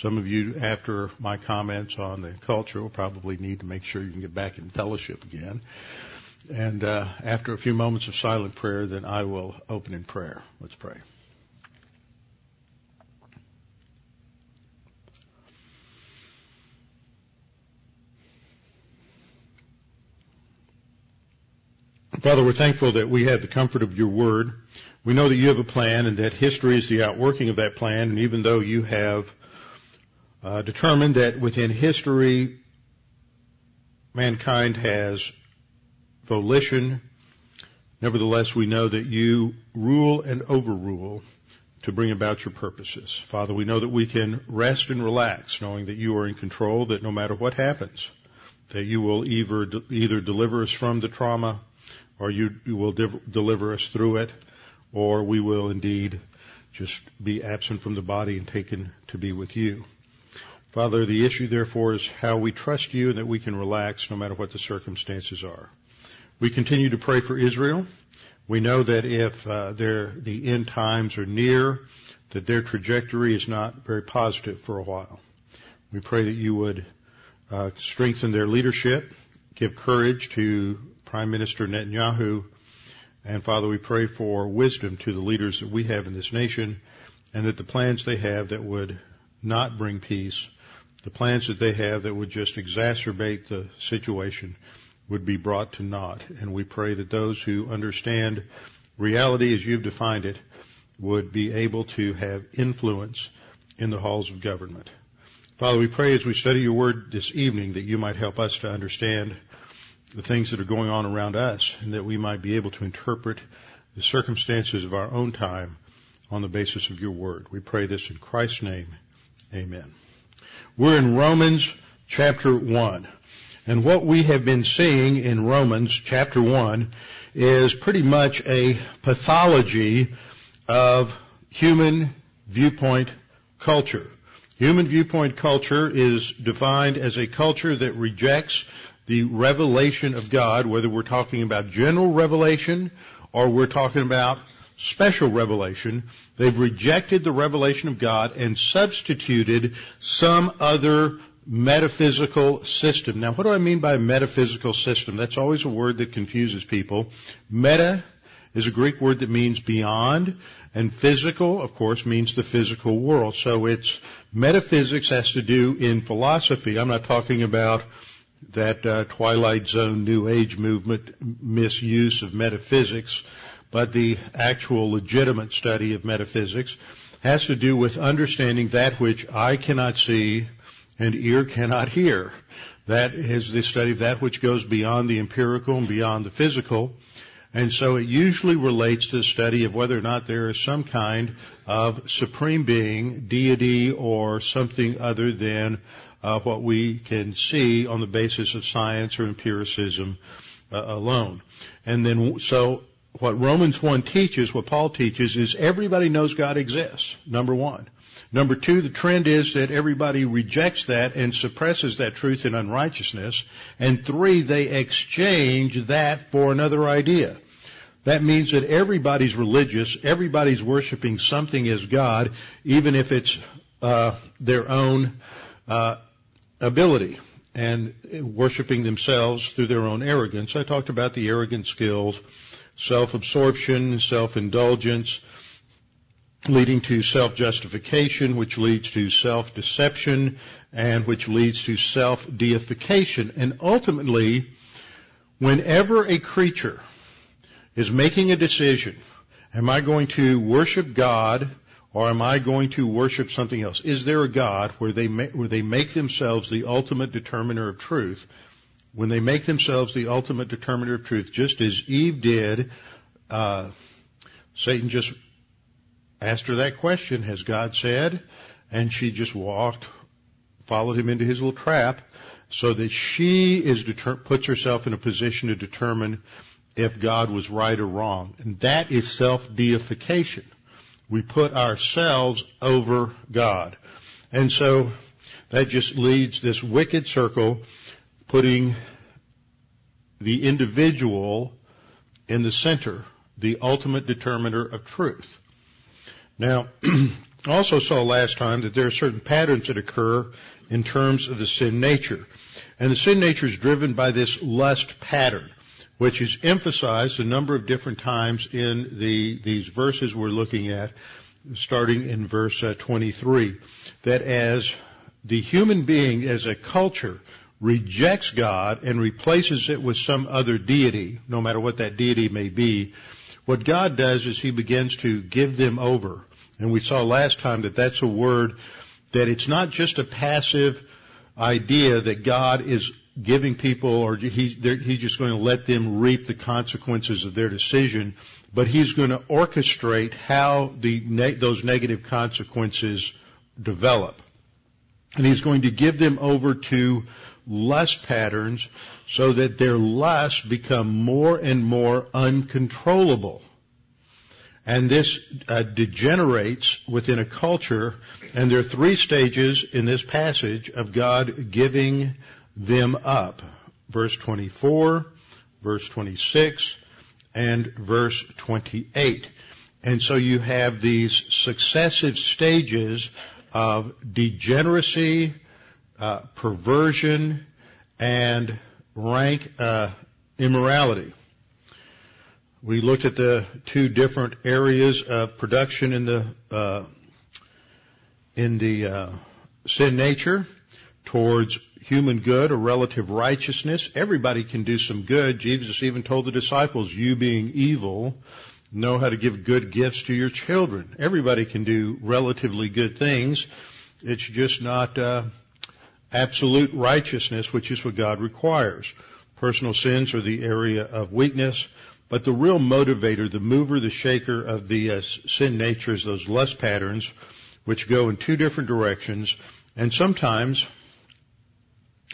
Some of you, after my comments on the culture, will probably need to make sure you can get back in fellowship again. And uh, after a few moments of silent prayer, then I will open in prayer. Let's pray. Father, we're thankful that we have the comfort of your word. We know that you have a plan and that history is the outworking of that plan. And even though you have uh, determined that within history, mankind has volition, nevertheless we know that you rule and overrule to bring about your purposes. Father, we know that we can rest and relax knowing that you are in control, that no matter what happens, that you will either, either deliver us from the trauma or you, you will deliver us through it, or we will indeed just be absent from the body and taken to be with you. Father, the issue therefore is how we trust you and that we can relax no matter what the circumstances are. We continue to pray for Israel. We know that if uh, the end times are near, that their trajectory is not very positive for a while. We pray that you would uh, strengthen their leadership, give courage to Prime Minister Netanyahu. And Father, we pray for wisdom to the leaders that we have in this nation and that the plans they have that would not bring peace, the plans that they have that would just exacerbate the situation would be brought to naught. And we pray that those who understand reality as you've defined it would be able to have influence in the halls of government. Father, we pray as we study your word this evening that you might help us to understand the things that are going on around us and that we might be able to interpret the circumstances of our own time on the basis of your word. We pray this in Christ's name. Amen. We're in Romans chapter 1. And what we have been seeing in Romans chapter 1 is pretty much a pathology of human viewpoint culture. Human viewpoint culture is defined as a culture that rejects the revelation of God, whether we're talking about general revelation or we're talking about special revelation, they've rejected the revelation of God and substituted some other metaphysical system. Now, what do I mean by metaphysical system? That's always a word that confuses people. Meta is a Greek word that means beyond, and physical, of course, means the physical world. So it's metaphysics has to do in philosophy. I'm not talking about that uh, Twilight Zone New Age movement misuse of metaphysics, but the actual legitimate study of metaphysics has to do with understanding that which eye cannot see and ear cannot hear. That is the study of that which goes beyond the empirical and beyond the physical. And so it usually relates to the study of whether or not there is some kind of supreme being, deity, or something other than uh, what we can see on the basis of science or empiricism uh, alone. And then, so what Romans 1 teaches, what Paul teaches, is everybody knows God exists, number one. Number two, the trend is that everybody rejects that and suppresses that truth in unrighteousness. And three, they exchange that for another idea. That means that everybody's religious, everybody's worshiping something as God, even if it's uh, their own uh, ability and worshiping themselves through their own arrogance. I talked about the arrogant skills, self-absorption, self-indulgence, leading to self-justification, which leads to self-deception, and which leads to self-deification. And ultimately, whenever a creature is making a decision, am I going to worship God or am I going to worship something else? Is there a God where they make, where they make themselves the ultimate determiner of truth? When they make themselves the ultimate determiner of truth, just as Eve did, uh, Satan just asked her that question, has God said? And she just walked, followed him into his little trap, so that she is deter- puts herself in a position to determine if God was right or wrong. And that is self-deification. We put ourselves over God. And so that just leads this wicked circle putting the individual in the center, the ultimate determiner of truth. Now, I also saw last time that there are certain patterns that occur in terms of the sin nature. And the sin nature is driven by this lust pattern, which is emphasized a number of different times in the, these verses we're looking at, starting in verse uh, 23, that as the human being as a culture rejects God and replaces it with some other deity, no matter what that deity may be, what God does is He begins to give them over. And we saw last time that that's a word that it's not just a passive idea that God is giving people or he's, he's just going to let them reap the consequences of their decision, but he's going to orchestrate how the, those negative consequences develop. And he's going to give them over to lust patterns so that their lusts become more and more uncontrollable. And this uh, degenerates within a culture, and there are three stages in this passage of God giving them up. Verse 24, verse 26, and verse 28. And so you have these successive stages of degeneracy, uh, perversion, and rank uh, immorality. We looked at the two different areas of production in the uh, in the uh, sin nature towards human good or relative righteousness. Everybody can do some good. Jesus even told the disciples, "You being evil, know how to give good gifts to your children." Everybody can do relatively good things. It's just not uh, absolute righteousness, which is what God requires. Personal sins are the area of weakness, but the real motivator, the mover, the shaker of the uh, sin nature is those lust patterns, which go in two different directions. And sometimes,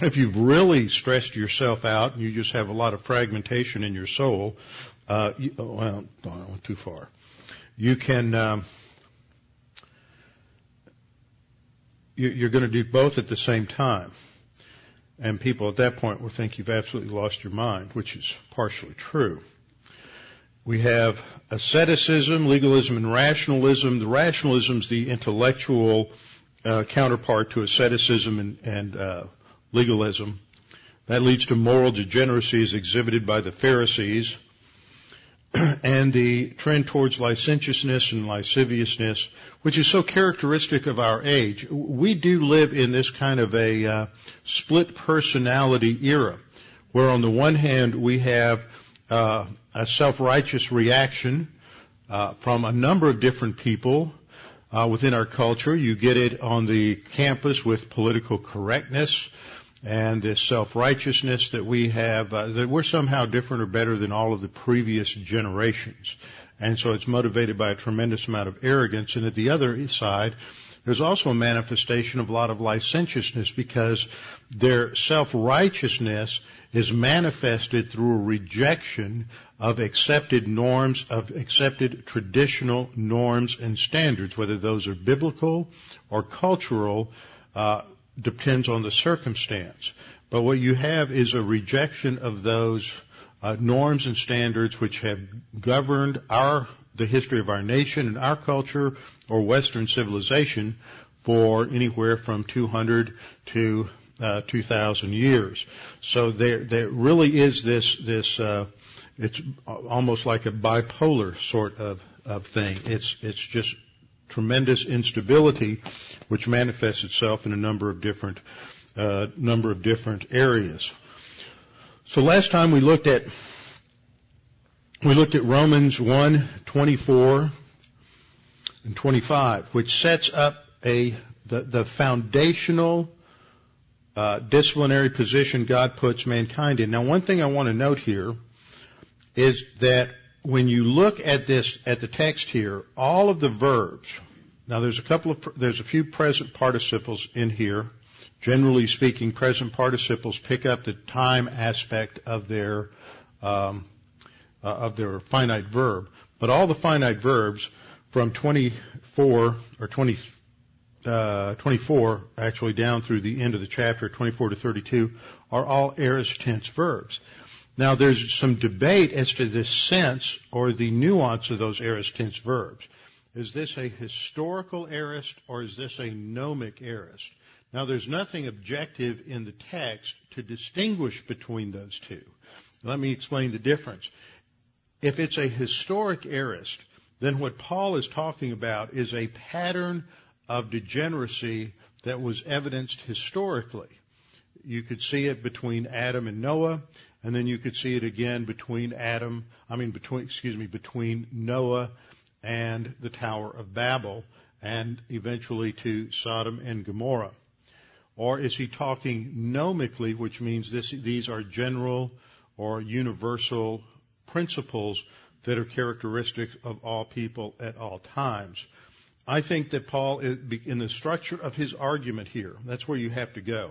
if you've really stressed yourself out and you just have a lot of fragmentation in your soul, uh, you, oh, well, I went too far. You can um, you're going to do both at the same time. And people at that point will think you've absolutely lost your mind, which is partially true. We have asceticism, legalism, and rationalism. The rationalism is the intellectual uh, counterpart to asceticism and, and uh, legalism. That leads to moral degeneracy as exhibited by the Pharisees. and the trend towards licentiousness and lasciviousness, which is so characteristic of our age. We do live in this kind of a uh, split personality era, where on the one hand we have uh, a self-righteous reaction uh, from a number of different people uh, within our culture. You get it on the campus with political correctness and this self-righteousness that we have, uh, that we're somehow different or better than all of the previous generations. And so it's motivated by a tremendous amount of arrogance. And at the other side, there's also a manifestation of a lot of licentiousness because their self-righteousness is manifested through a rejection of accepted norms, of accepted traditional norms and standards, whether those are biblical or cultural, uh, depends on the circumstance. But what you have is a rejection of those uh, norms and standards which have governed our the history of our nation and our culture or Western civilization for anywhere from 200 to uh, 2,000 years. So there, there really is this, this, uh, it's almost like a bipolar sort of, of thing. It's, it's just tremendous instability, which manifests itself in a number of different uh, number of different areas. So last time we looked at we looked at Romans 1, 24 and 25, which sets up a the, the foundational uh, disciplinary position God puts mankind in. Now, one thing I want to note here is that when you look at this at the text here, all of the verbs. Now, there's a couple of there's a few present participles in here. Generally speaking, present participles pick up the time aspect of their um, uh, of their finite verb, but all the finite verbs from 24 or 20 uh, 24, actually down through the end of the chapter, 24 to 32, are all aorist tense verbs. Now there's some debate as to the sense or the nuance of those aorist tense verbs. Is this a historical aorist or is this a gnomic aorist? Now there's nothing objective in the text to distinguish between those two. Let me explain the difference. If it's a historic aorist, then what Paul is talking about is a pattern of degeneracy that was evidenced historically. You could see it between Adam and Noah, and then you could see it again between Adam, I mean between, excuse me, between Noah and the Tower of Babel, and eventually to Sodom and Gomorrah. Or is he talking gnomically, which means this, these are general or universal principles that are characteristic of all people at all times? I think that Paul, in the structure of his argument here, that's where you have to go,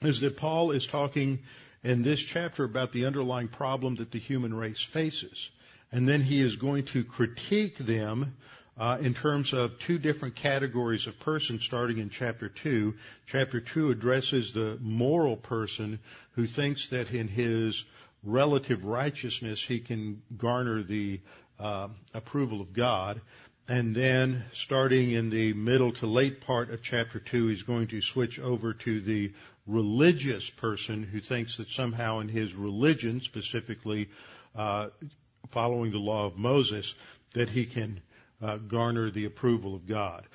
is that Paul is talking in this chapter about the underlying problem that the human race faces. And then he is going to critique them uh, in terms of two different categories of persons starting in chapter 2. Chapter 2 addresses the moral person who thinks that in his relative righteousness he can garner the uh, approval of God. And then starting in the middle to late part of chapter two, he's going to switch over to the religious person who thinks that somehow in his religion, specifically uh, following the law of Moses, that he can uh, garner the approval of God.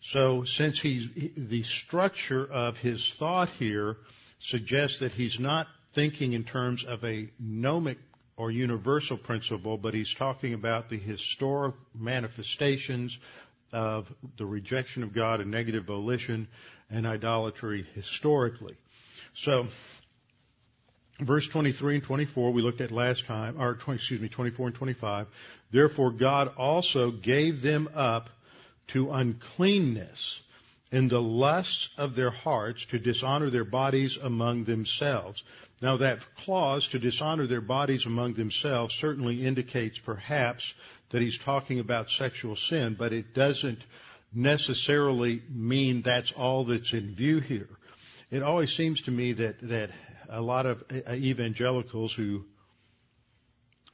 So since he's the structure of his thought here suggests that he's not thinking in terms of a gnomic or universal principle, but he's talking about the historic manifestations of the rejection of God and negative volition and idolatry historically. So, verse 23 and 24 we looked at last time, or 20, excuse me, 24 and 25. Therefore God also gave them up to uncleanness in the lusts of their hearts to dishonor their bodies among themselves. Now that clause to dishonor their bodies among themselves certainly indicates perhaps that he's talking about sexual sin, but it doesn't necessarily mean that's all that's in view here. It always seems to me that, that a lot of uh, evangelicals who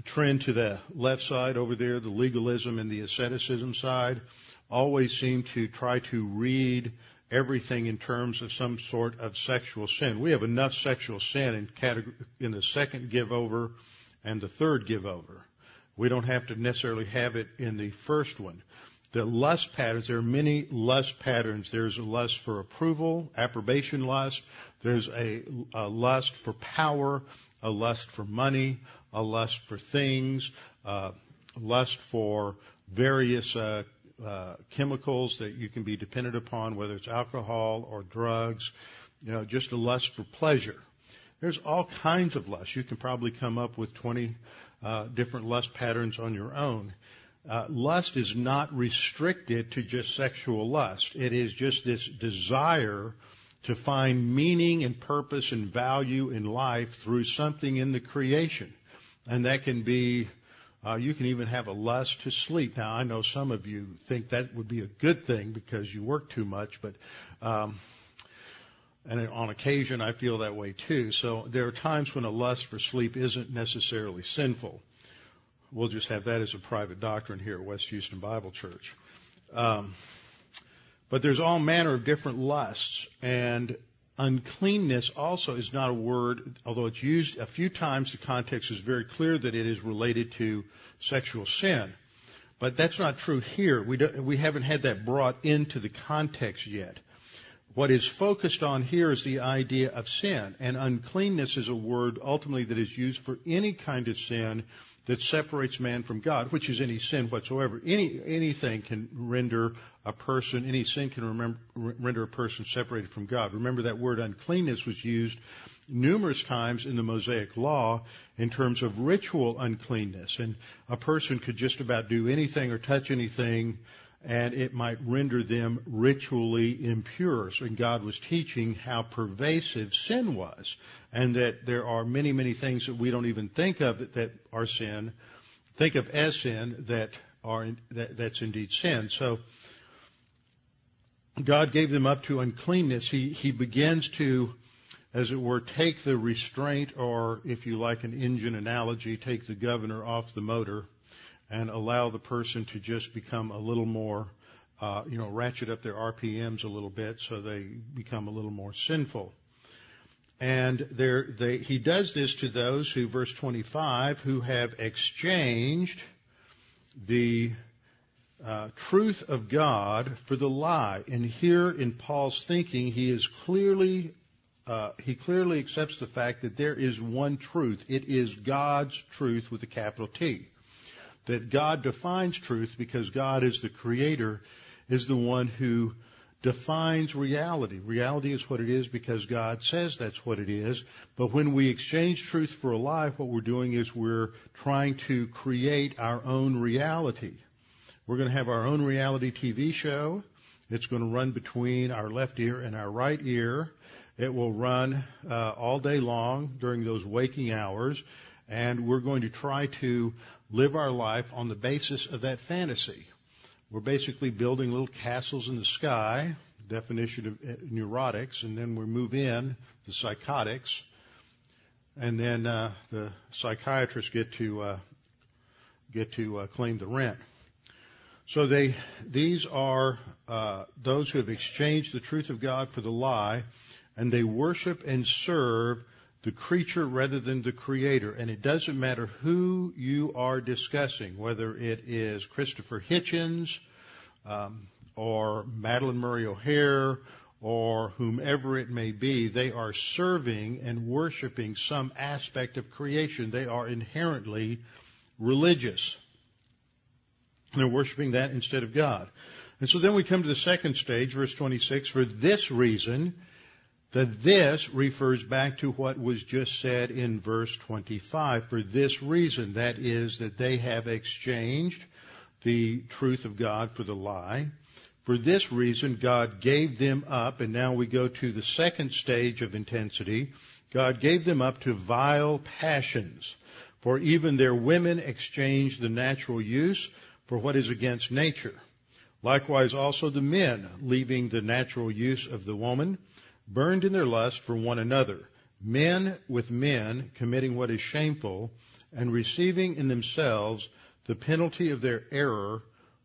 trend to the left side over there, the legalism and the asceticism side, always seem to try to read everything in terms of some sort of sexual sin. We have enough sexual sin in, category, in the second give over and the third give over. We don't have to necessarily have it in the first one. The lust patterns, there are many lust patterns. There's a lust for approval, approbation lust. There's a, a lust for power, a lust for money, a lust for things, uh, lust for various uh, uh, chemicals that you can be dependent upon, whether it's alcohol or drugs, you know, just a lust for pleasure. There's all kinds of lust. You can probably come up with 20 uh, different lust patterns on your own. Uh, lust is not restricted to just sexual lust. It is just this desire to find meaning and purpose and value in life through something in the creation. And that can be uh, you can even have a lust to sleep. Now, I know some of you think that would be a good thing because you work too much, but um, and on occasion I feel that way too. So there are times when a lust for sleep isn't necessarily sinful. We'll just have that as a private doctrine here at West Houston Bible Church. Um, but there's all manner of different lusts, and Uncleanness also is not a word, although it's used a few times, the context is very clear that it is related to sexual sin. But that's not true here. We, we haven't had that brought into the context yet. What is focused on here is the idea of sin, and uncleanness is a word ultimately that is used for any kind of sin that separates man from God, which is any sin whatsoever. Any anything can render a person, any sin can remember, render a person separated from God. Remember that word uncleanness was used numerous times in the Mosaic Law in terms of ritual uncleanness, and a person could just about do anything or touch anything and it might render them ritually impure. So God was teaching how pervasive sin was, and that there are many, many things that we don't even think of that, that are sin, think of as sin that are that, that's indeed sin. So God gave them up to uncleanness. He he begins to as it were, take the restraint, or if you like an engine analogy, take the governor off the motor and allow the person to just become a little more, uh, you know, ratchet up their RPMs a little bit so they become a little more sinful. And there, they, he does this to those who, verse 25, who have exchanged the uh, truth of God for the lie. And here in Paul's thinking, he is clearly uh, he clearly accepts the fact that there is one truth. It is God's truth with a capital T that God defines truth because God is the creator, is the one who defines reality. Reality is what it is because God says that's what it is. But when we exchange truth for a lie, what we're doing is we're trying to create our own reality. We're going to have our own reality TV show. It's going to run between our left ear and our right ear. It will run uh, all day long during those waking hours, and we're going to try to live our life on the basis of that fantasy. We're basically building little castles in the sky, definition of uh, neurotics, and then we move in the psychotics, and then uh, the psychiatrists get to uh, get to uh, claim the rent. So they these are uh, those who have exchanged the truth of God for the lie, and they worship and serve the creature rather than the creator. And it doesn't matter who you are discussing, whether it is Christopher Hitchens, um, or Madalyn Murray O'Hair or whomever it may be, they are serving and worshiping some aspect of creation. They are inherently religious. They're worshiping that instead of God. And so then we come to the second stage, verse 26. For this reason, the this refers back to what was just said in verse 25. For this reason, that is that they have exchanged the truth of God for the lie. For this reason, God gave them up, and now we go to the second stage of intensity. God gave them up to vile passions, for even their women exchanged the natural use for what is against nature. Likewise also the men, leaving the natural use of the woman, burned in their lust for one another, men with men committing what is shameful, and receiving in themselves the penalty of their error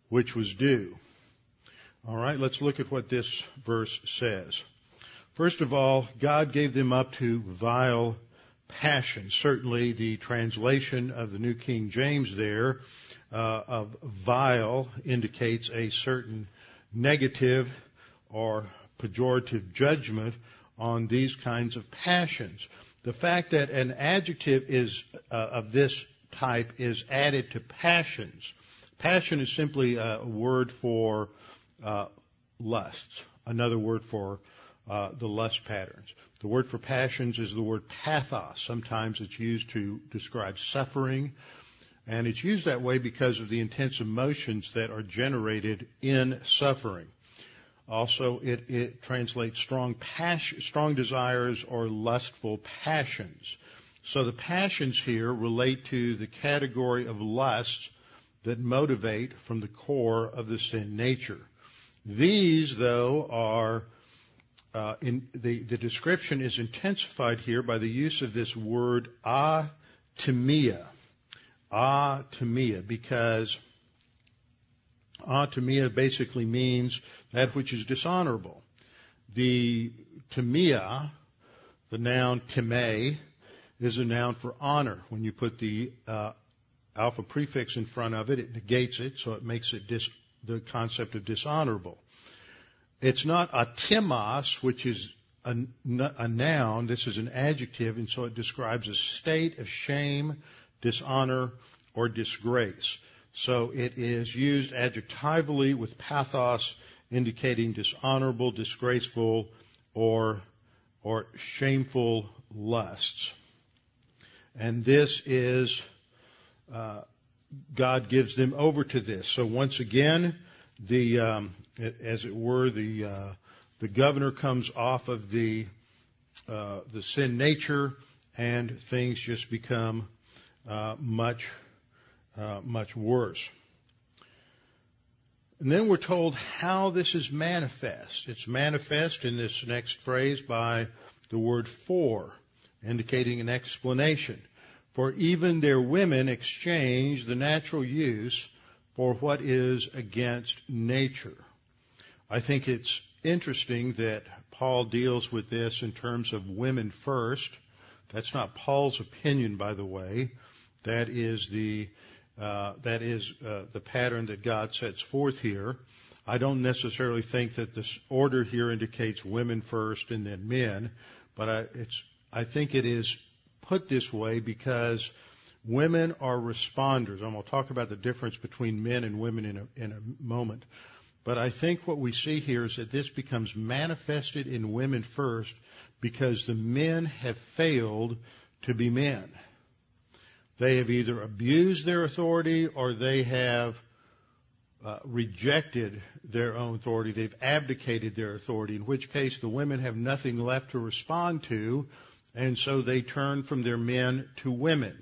which was due. All right, let's look at what this verse says. First of all, God gave them up to vile passion. Certainly, the translation of the New King James there uh, of vile indicates a certain negative or pejorative judgment on these kinds of passions. The fact that an adjective is uh, of this type is added to passions. Passion is simply a word for uh, lusts, another word for uh, the lust patterns. The word for passions is the word pathos. Sometimes it's used to describe suffering, and it's used that way because of the intense emotions that are generated in suffering. Also, it, it translates strong passion, strong desires or lustful passions. So the passions here relate to the category of lusts that motivate from the core of the sin nature. These, though, are uh, in the, the description is intensified here by the use of this word atimia, atimia, because atimia basically means that which is dishonorable. The timia, the noun time, is a noun for honor. When you put the uh, alpha prefix in front of it, it negates it, so it makes it dis, the concept of dishonorable. It's not atimos, which is a, a noun. This is an adjective, and so it describes a state of shame, dishonor, or disgrace. So it is used adjectively with pathos, indicating dishonorable, disgraceful, or, or shameful lusts. And this is, uh, God gives them over to this. So once again, the, um, as it were, the, uh, the governor comes off of the, uh, the sin nature and things just become, uh, much, uh, much worse. And then we're told how this is manifest. It's manifest in this next phrase by the word for, indicating an explanation. For even their women exchange the natural use for what is against nature. I think it's interesting that Paul deals with this in terms of women first. That's not Paul's opinion, by the way. That is the that is uh, the pattern that God sets forth here. I don't necessarily think that this order here indicates women first and then men, but I, it's I think it is put this way because women are responders. I'm going to talk about the difference between men and women in a, in a moment. But I think what we see here is that this becomes manifested in women first because the men have failed to be men. They have either abused their authority or they have uh, rejected their own authority. They've abdicated their authority, in which case the women have nothing left to respond to, and so they turn from their men to women.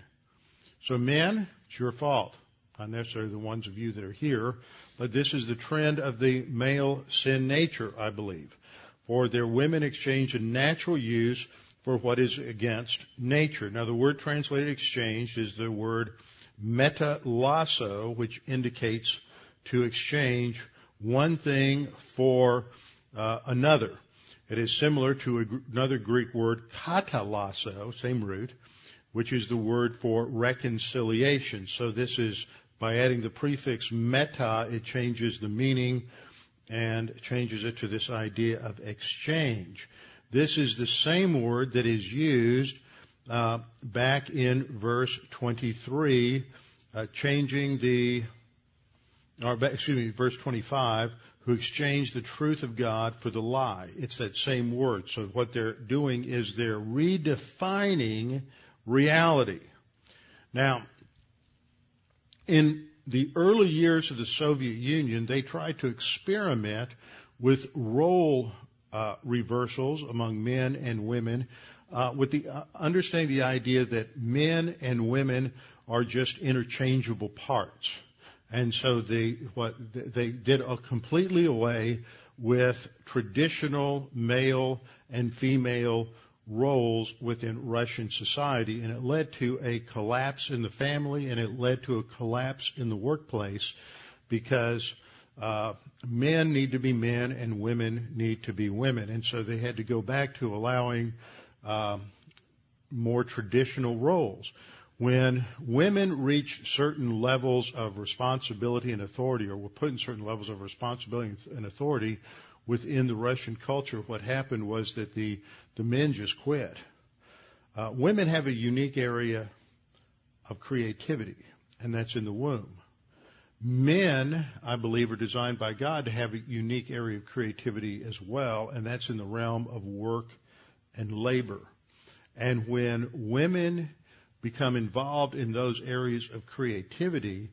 So men, it's your fault. Not necessarily the ones of you that are here, but this is the trend of the male sin nature, I believe. For their women exchange a natural use for what is against nature. Now the word translated exchange is the word metallasso, which indicates to exchange one thing for uh, another. It is similar to another Greek word, katallasso, same root, which is the word for reconciliation. So this is by adding the prefix meta, it changes the meaning and changes it to this idea of exchange. This is the same word that is used uh, back in verse 23, uh, changing the, or excuse me, verse 25, who exchanged the truth of God for the lie. It's that same word. So what they're doing is they're redefining reality. Now, in the early years of the Soviet Union, they tried to experiment with role reversals among men and women, uh, with the uh, understanding the idea that men and women are just interchangeable parts, and so they what they did a completely away with traditional male and female roles within Russian society, and it led to a collapse in the family, and it led to a collapse in the workplace because uh, men need to be men and women need to be women, and so they had to go back to allowing um, more traditional roles. When women reach certain levels of responsibility and authority, or were put in certain levels of responsibility and authority, within the Russian culture, what happened was that the, the men just quit. Uh, women have a unique area of creativity, and that's in the womb. Men, I believe, are designed by God to have a unique area of creativity as well, and that's in the realm of work and labor. And when women become involved in those areas of creativity,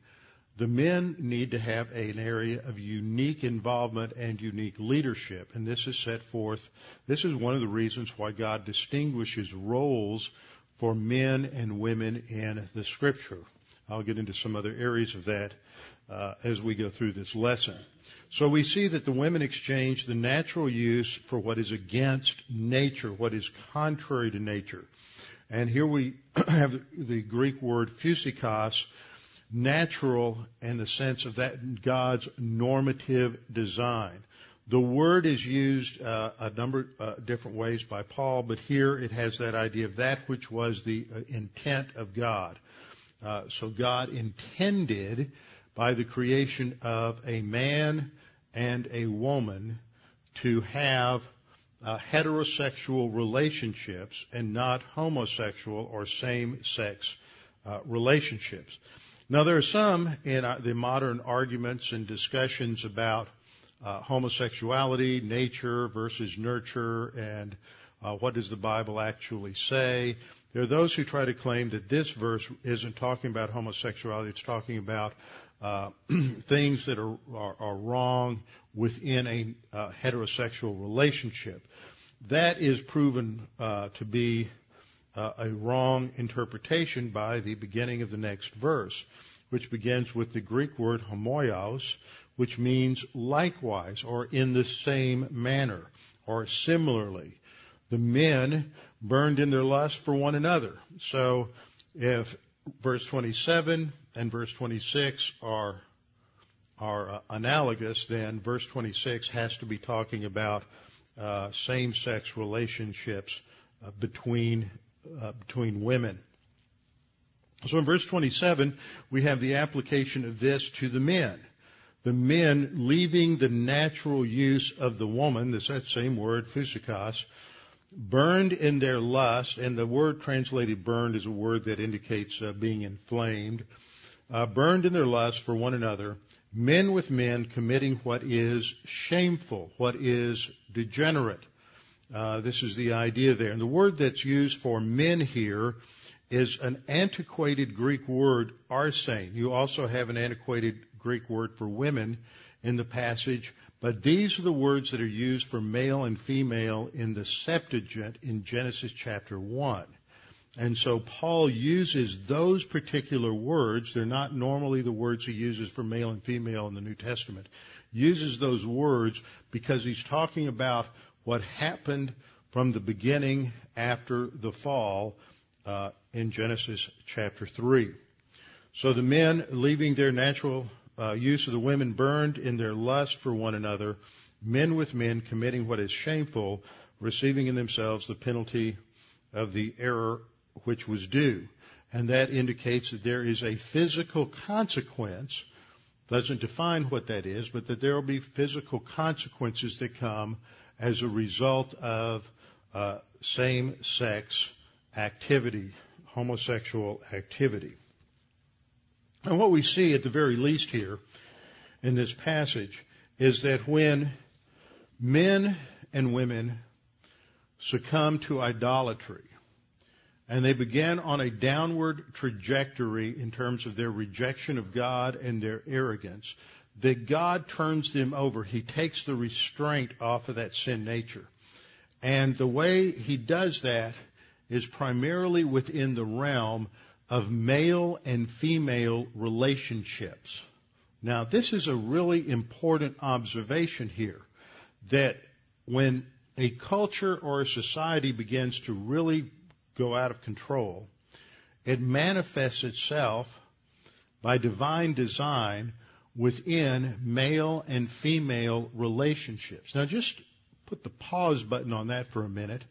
the men need to have an area of unique involvement and unique leadership. And this is set forth. This is one of the reasons why God distinguishes roles for men and women in the scripture. I'll get into some other areas of that uh, as we go through this lesson. So we see that the women exchange the natural use for what is against nature, what is contrary to nature. And here we have the Greek word physikos, natural in the sense of that God's normative design. The word is used uh, a number of uh, different ways by Paul, but here it has that idea of that which was the uh, intent of God. Uh, so God intended by the creation of a man and a woman to have uh, heterosexual relationships and not homosexual or same-sex uh, relationships. Now, there are some in uh, the modern arguments and discussions about uh, homosexuality, nature versus nurture, and uh, what does the Bible actually say. There are those who try to claim that this verse isn't talking about homosexuality; it's talking about things that are, wrong within a uh, heterosexual relationship. That is proven uh, to be uh, a wrong interpretation by the beginning of the next verse, which begins with the Greek word homoios, which means likewise or in the same manner or similarly. The men burned in their lust for one another. So if verse 27 and verse 26 are are uh, analogous, then verse 26 has to be talking about uh, same-sex relationships uh, between uh, between women. So in verse 27, we have the application of this to the men. The men leaving the natural use of the woman, that's that same word, physikos, burned in their lust, and the word translated burned is a word that indicates uh, being inflamed, uh, burned in their lust for one another, men with men committing what is shameful, what is degenerate. Uh, this is the idea there. And the word that's used for men here is an antiquated Greek word, arsane. You also have an antiquated Greek word for women in the passage, but these are the words that are used for male and female in the Septuagint in Genesis chapter 1. And so Paul uses those particular words, they're not normally the words he uses for male and female in the New Testament, uses those words because he's talking about what happened from the beginning after the fall uh, in Genesis chapter 3. So the men, leaving their natural uh, use of the women, burned in their lust for one another, men with men committing what is shameful, receiving in themselves the penalty of the error which was due. And that indicates that there is a physical consequence, doesn't define what that is, but that there will be physical consequences that come as a result of uh, same sex activity, homosexual activity. And what we see at the very least here in this passage is that when men and women succumb to idolatry, and they began on a downward trajectory in terms of their rejection of God and their arrogance, that God turns them over. He takes the restraint off of that sin nature. And the way he does that is primarily within the realm of male and female relationships. Now, this is a really important observation here that when a culture or a society begins to really go out of control, it manifests itself by divine design within male and female relationships. Now just put the pause button on that for a minute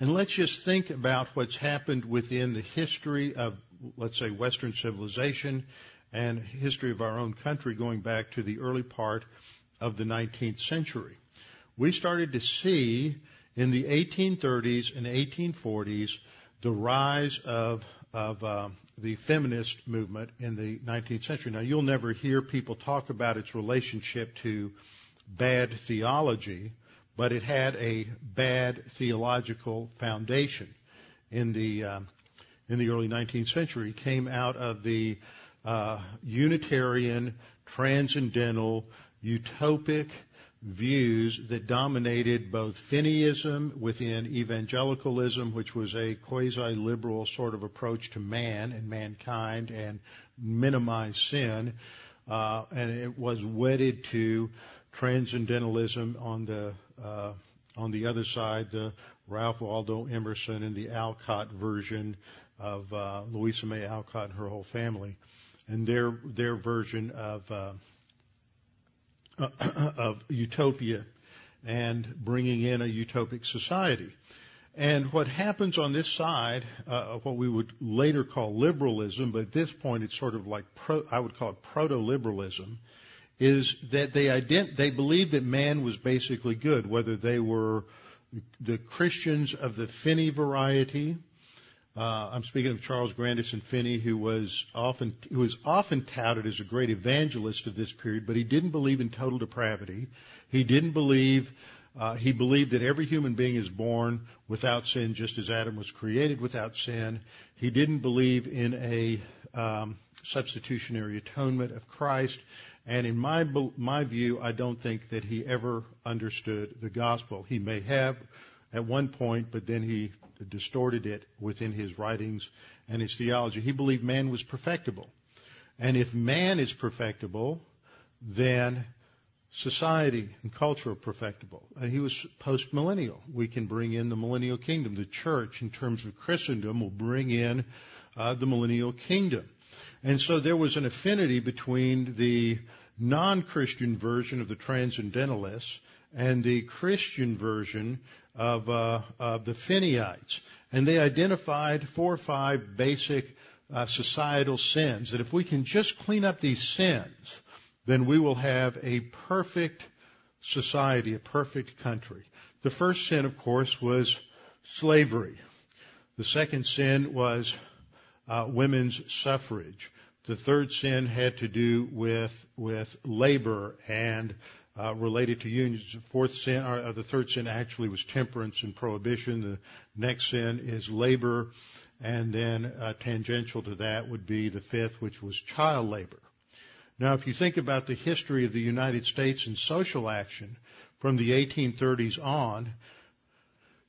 and let's just think about what's happened within the history of, let's say, Western civilization and history of our own country going back to the early part of the 19th century. We started to see in the 1830s and 1840s the rise of of uh, the feminist movement in the 19th century. Now, you'll never hear people talk about its relationship to bad theology, but it had a bad theological foundation in the um, in the early 19th century. Came out of the uh, Unitarian, transcendental, utopic views that dominated both Finneyism within evangelicalism, which was a quasi-liberal sort of approach to man and mankind and minimize sin, uh, and it was wedded to transcendentalism on the uh, on the other side, the Ralph Waldo Emerson and the Alcott version of uh, Louisa May Alcott and her whole family, and their their version of uh, of utopia and bringing in a utopic society. And what happens on this side, uh, what we would later call liberalism, but at this point it's sort of like pro, I would call it proto-liberalism, is that they ident- they believed that man was basically good, whether they were the Christians of the Finney variety. Uh, I'm speaking of Charles Grandison Finney, who was often who was often touted as a great evangelist of this period, but he didn't believe in total depravity. He didn't believe uh, he believed that every human being is born without sin, just as Adam was created without sin. He didn't believe in a um, substitutionary atonement of Christ. And in my my view, I don't think that he ever understood the gospel. He may have at one point, but then he distorted it within his writings and his theology. He believed man was perfectible. And if man is perfectible, then society and culture are perfectible. And he was post-millennial. We can bring in the millennial kingdom. The church, in terms of Christendom, will bring in uh, the millennial kingdom. And so there was an affinity between the non-Christian version of the transcendentalists and the Christian version of, uh, of the Finneyite. And they identified four or five basic uh, societal sins that if we can just clean up these sins, then we will have a perfect society, a perfect country. The first sin, of course, was slavery. The second sin was uh, women's suffrage. The third sin had to do with with labor and related to unions. The fourth sin, or the third sin, actually was temperance and prohibition. The next sin is labor, and then uh, tangential to that would be the fifth, which was child labor. Now, if you think about the history of the United States and social action from the 1830s on,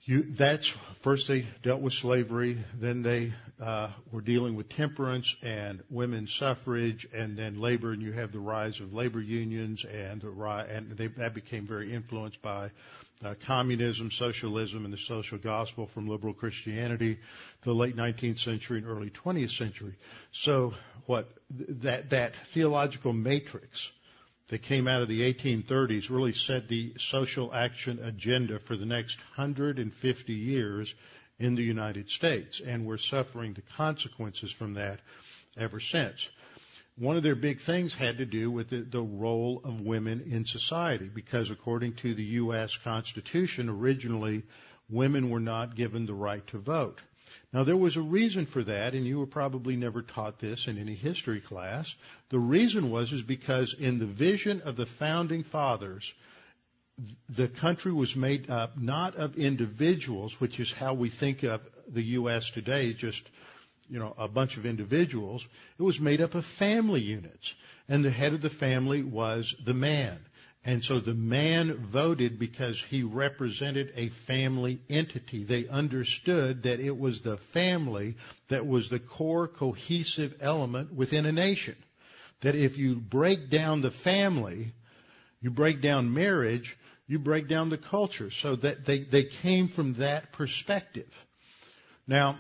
that's first they dealt with slavery, then they uh, were dealing with temperance and women's suffrage, and then labor, and you have the rise of labor unions, and the and they, that became very influenced by uh, communism, socialism, and the social gospel from liberal Christianity to the late 19th century and early 20th century. So what that that theological matrix that came out of the 1830s really set the social action agenda for the next 150 years in the United States, and we're suffering the consequences from that ever since. One of their big things had to do with the, the role of women in society, because according to the U.S. Constitution, originally women were not given the right to vote. Now there was a reason for that, and you were probably never taught this in any history class. The reason was is because in the vision of the founding fathers, the country was made up not of individuals, which is how we think of the U.S. today, just you know a bunch of individuals. It was made up of family units, and the head of the family was the man. And so the man voted because he represented a family entity. They understood that it was the family that was the core cohesive element within a nation. That if you break down the family, you break down marriage, you break down the culture. So that they, they came from that perspective. Now,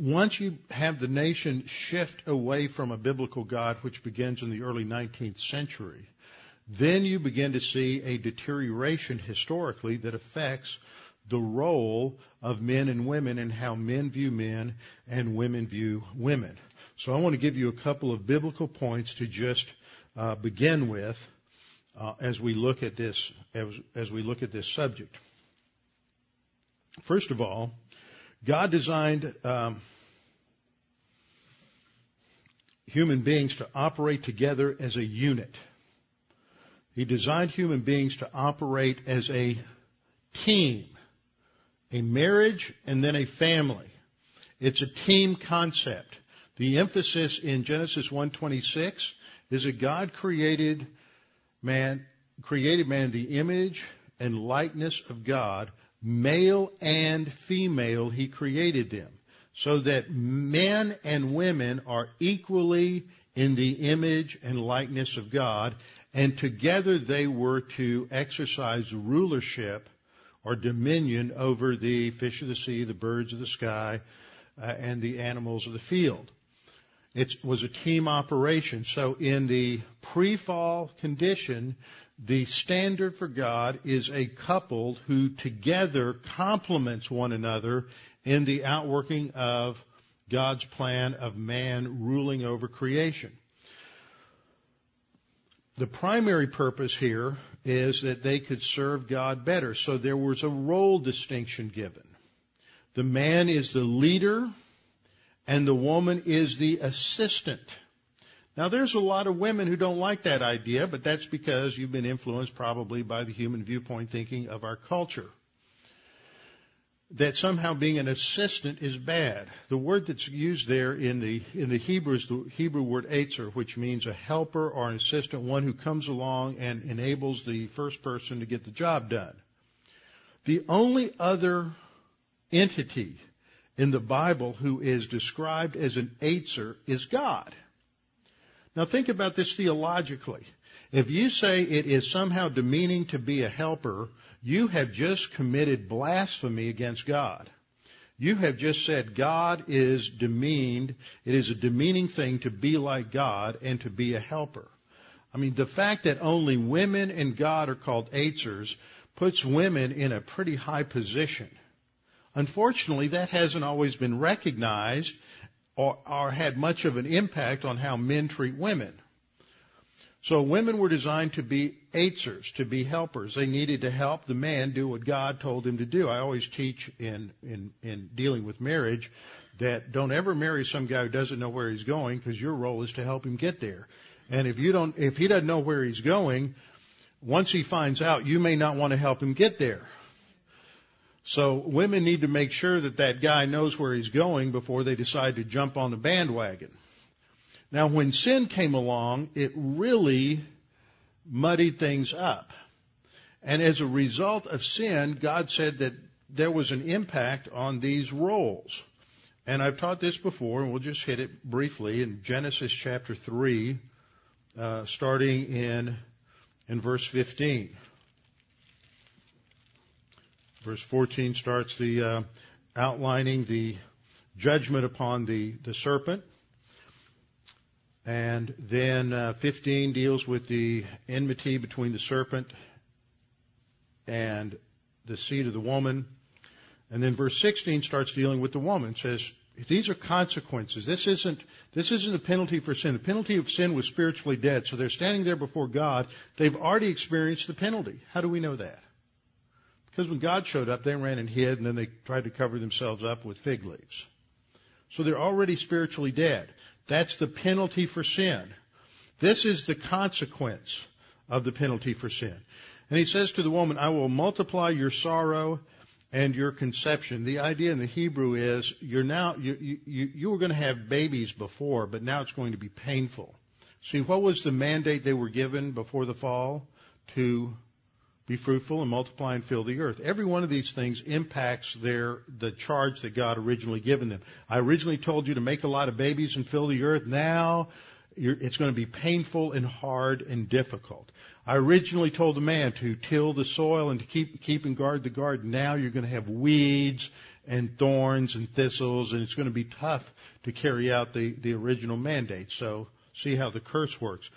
once you have the nation shift away from a biblical God, which begins in the early 19th century, then you begin to see a deterioration historically that affects the role of men and women and how men view men and women view women. So I want to give you a couple of biblical points to just uh, begin with uh, as we look at this as, as we look at this subject. First of all, God designed um, human beings to operate together as a unit. He designed human beings to operate as a team, a marriage and then a family. It's a team concept. The emphasis in Genesis 1:26 is that God created man, created man the image and likeness of God, male and female, he created them, so that men and women are equally in the image and likeness of God, and together they were to exercise rulership or dominion over the fish of the sea, the birds of the sky, uh, and the animals of the field. It was a team operation. So in the pre-fall condition, the standard for God is a couple who together complements one another in the outworking of God's plan of man ruling over creation. The primary purpose here is that they could serve God better. So there was a role distinction given. The man is the leader and the woman is the assistant. Now there's a lot of women who don't like that idea, but that's because you've been influenced probably by the human viewpoint thinking of our culture. That somehow being an assistant is bad. The word that's used there in the, in the Hebrew is the Hebrew word etzer, which means a helper or an assistant, one who comes along and enables the first person to get the job done. The only other entity in the Bible who is described as an etzer is God. Now think about this theologically. If you say it is somehow demeaning to be a helper, you have just committed blasphemy against God. You have just said God is demeaned. It is a demeaning thing to be like God and to be a helper. I mean, the fact that only women and God are called Eitzers puts women in a pretty high position. Unfortunately, that hasn't always been recognized or, or had much of an impact on how men treat women. So women were designed to be aitzers, to be helpers. They needed to help the man do what God told him to do. I always teach in, in, in dealing with marriage that don't ever marry some guy who doesn't know where he's going because your role is to help him get there. And if you don't, if he doesn't know where he's going, once he finds out, you may not want to help him get there. So women need to make sure that that guy knows where he's going before they decide to jump on the bandwagon. Now when sin came along, it really muddied things up. And as a result of sin, God said that there was an impact on these roles. And I've taught this before, and we'll just hit it briefly in Genesis chapter 3, uh, starting in, in verse 15. Verse 14 starts the uh, outlining the judgment upon the, the serpent. And then uh, 15 deals with the enmity between the serpent and the seed of the woman. And then verse 16 starts dealing with the woman. It says, these are consequences. This isn't, this isn't a penalty for sin. The penalty of sin was spiritually dead. So they're standing there before God. They've already experienced the penalty. How do we know that? Because when God showed up, they ran and hid, and then they tried to cover themselves up with fig leaves. So they're already spiritually dead. That's the penalty for sin. This is the consequence of the penalty for sin. And he says to the woman, I will multiply your sorrow and your conception. The idea in the Hebrew is you're now, you, you, you were going to have babies before, but now it's going to be painful. See, what was the mandate they were given before the fall? To be fruitful and multiply and fill the earth. Every one of these things impacts their, the charge that God originally given them. I originally told you to make a lot of babies and fill the earth. Now, it's going to be painful and hard and difficult. I originally told the man to till the soil and to keep, keep and guard the garden. Now you're going to have weeds and thorns and thistles and it's going to be tough to carry out the, the original mandate. So see how the curse works.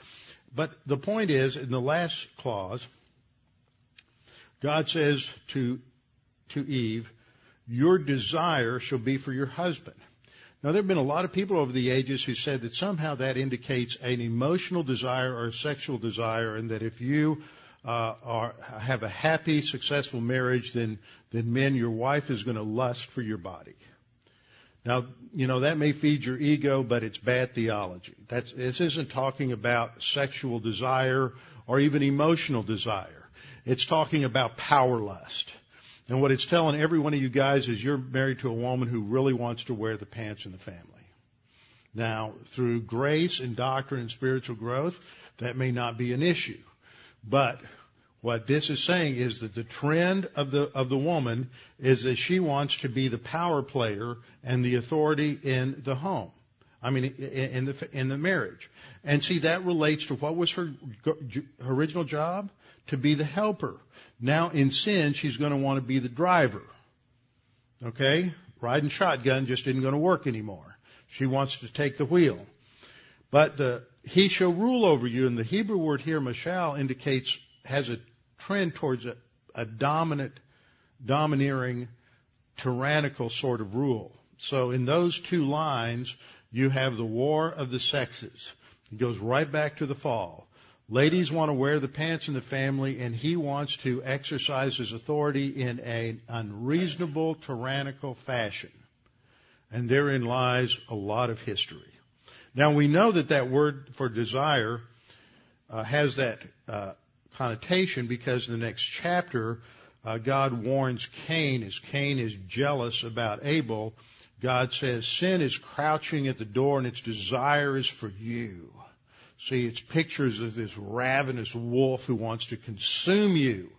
But the point is, in the last clause, God says to, to Eve, your desire shall be for your husband. Now there have been a lot of people over the ages who said that somehow that indicates an emotional desire or a sexual desire and that if you uh, are, have a happy, successful marriage, then, then men, your wife is going to lust for your body. Now, you know, that may feed your ego, but it's bad theology. That's, this isn't talking about sexual desire or even emotional desire. It's talking about power lust. And what it's telling every one of you guys is you're married to a woman who really wants to wear the pants in the family. Now, through grace and doctrine and spiritual growth, that may not be an issue. But what this is saying is that the trend of the of the woman is that she wants to be the power player and the authority in the home. I mean, in the in the marriage. And see, that relates to what was her, her original job to be the helper. Now in sin, she's going to want to be the driver. Okay? Riding shotgun just isn't going to work anymore. She wants to take the wheel. But the, he shall rule over you, and the Hebrew word here, mashal, indicates has a trend towards a, a dominant, domineering, tyrannical sort of rule. So in those two lines, you have the war of the sexes. It goes right back to the fall. Ladies want to wear the pants in the family, and he wants to exercise his authority in an unreasonable, tyrannical fashion. And therein lies a lot of history. Now we know that that word for desire uh, has that uh, connotation because in the next chapter, uh, God warns Cain as Cain is jealous about Abel. God says sin is crouching at the door and its desire is for you. See, it's pictures of this ravenous wolf who wants to consume you.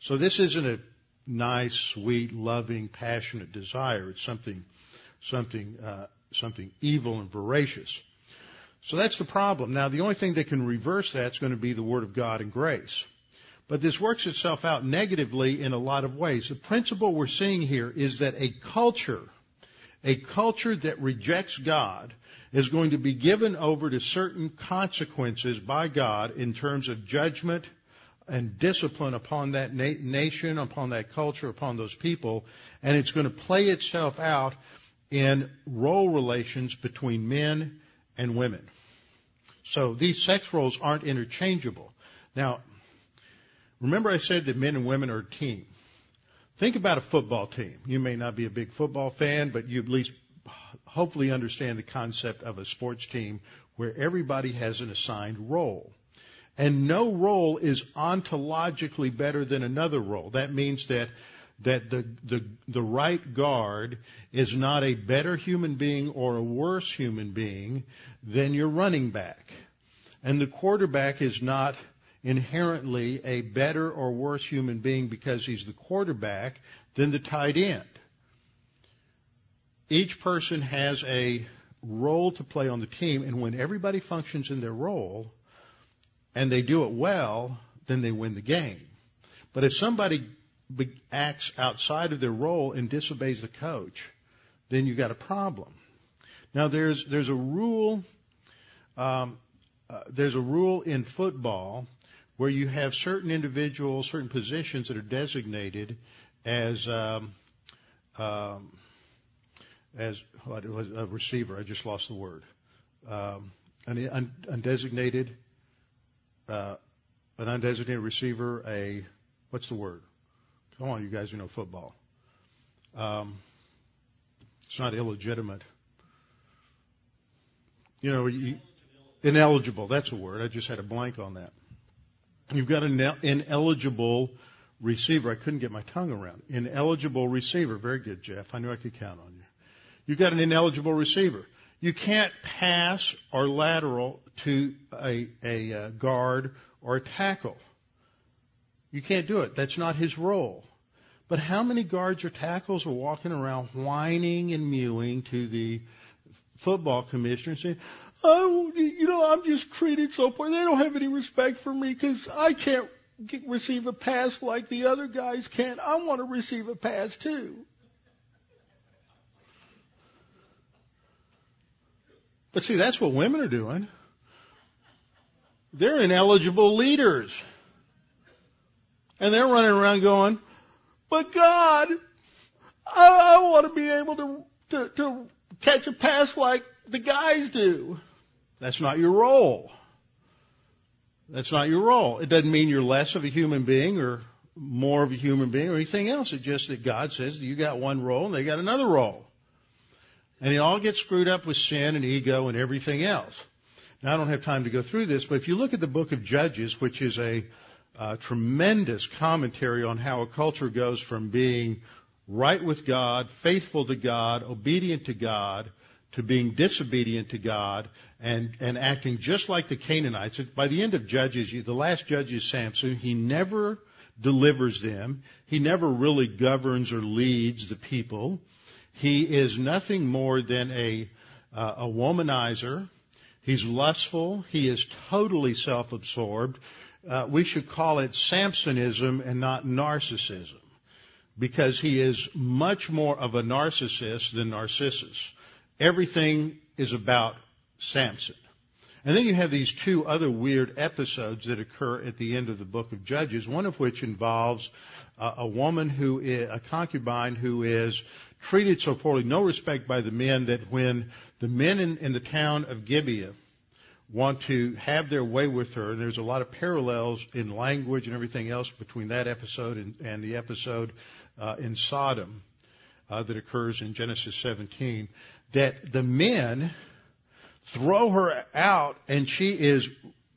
So this isn't a nice, sweet, loving, passionate desire. It's something, something, uh, something evil and voracious. So that's the problem. Now, the only thing that can reverse that is going to be the Word of God and grace. But this works itself out negatively in a lot of ways. The principle we're seeing here is that a culture, a culture that rejects God is going to be given over to certain consequences by God in terms of judgment and discipline upon that na- nation, upon that culture, upon those people, and it's going to play itself out in role relations between men and women. So these sex roles aren't interchangeable. Now, remember I said that men and women are a team. Think about a football team. You may not be a big football fan, but you at least hopefully understand the concept of a sports team where everybody has an assigned role. And no role is ontologically better than another role. That means that that the, the, the right guard is not a better human being or a worse human being than your running back. And the quarterback is not inherently a better or worse human being because he's the quarterback than the tight end each person has a role to play on the team, and when everybody functions in their role and they do it well, then they win the game. But if somebody acts outside of their role and disobeys the coach, then you've got a problem. Now there's there's a rule um, uh, there's a rule in football where you have certain individuals, certain positions that are designated as um, um, as what, a receiver. I just lost the word. Um, an undesignated, uh, an undesignated receiver. A what's the word? Come on, you guys who know football. Um, it's not illegitimate. You know, you, ineligible. That's a word. I just had a blank on that. You've got an ineligible receiver. I couldn't get my tongue around. Ineligible receiver. Very good, Jeff. I knew I could count on. You've got an ineligible receiver. You can't pass or lateral to a, a, a guard or a tackle. You can't do it. That's not his role. But how many guards or tackles are walking around whining and mewing to the football commissioner and saying, "Oh, you know, I'm just treated so poor. They don't have any respect for me because I can't get, receive a pass like the other guys can. I want to receive a pass too." But see, that's what women are doing. They're ineligible leaders. And they're running around going, but God, I, I want to be able to, to, to catch a pass like the guys do. That's not your role. That's not your role. It doesn't mean you're less of a human being or more of a human being or anything else. It's just that God says you got one role and they got another role. And it all gets screwed up with sin and ego and everything else. Now, I don't have time to go through this, but if you look at the book of Judges, which is a, a tremendous commentary on how a culture goes from being right with God, faithful to God, obedient to God, to being disobedient to God and, and acting just like the Canaanites. By the end of Judges, the last judge is Samson. He never delivers them. He never really governs or leads the people. He is nothing more than a, uh, a womanizer. He's lustful. He is totally self-absorbed. Uh, we should call it Samsonism and not narcissism because he is much more of a narcissist than Narcissus. Everything is about Samson. And then you have these two other weird episodes that occur at the end of the book of Judges, one of which involves uh, a woman who is a concubine who is treated so poorly, no respect by the men that when the men in, in the town of Gibeah want to have their way with her, and there's a lot of parallels in language and everything else between that episode and, and the episode uh, in Sodom uh, that occurs in Genesis 17, that the men throw her out and she is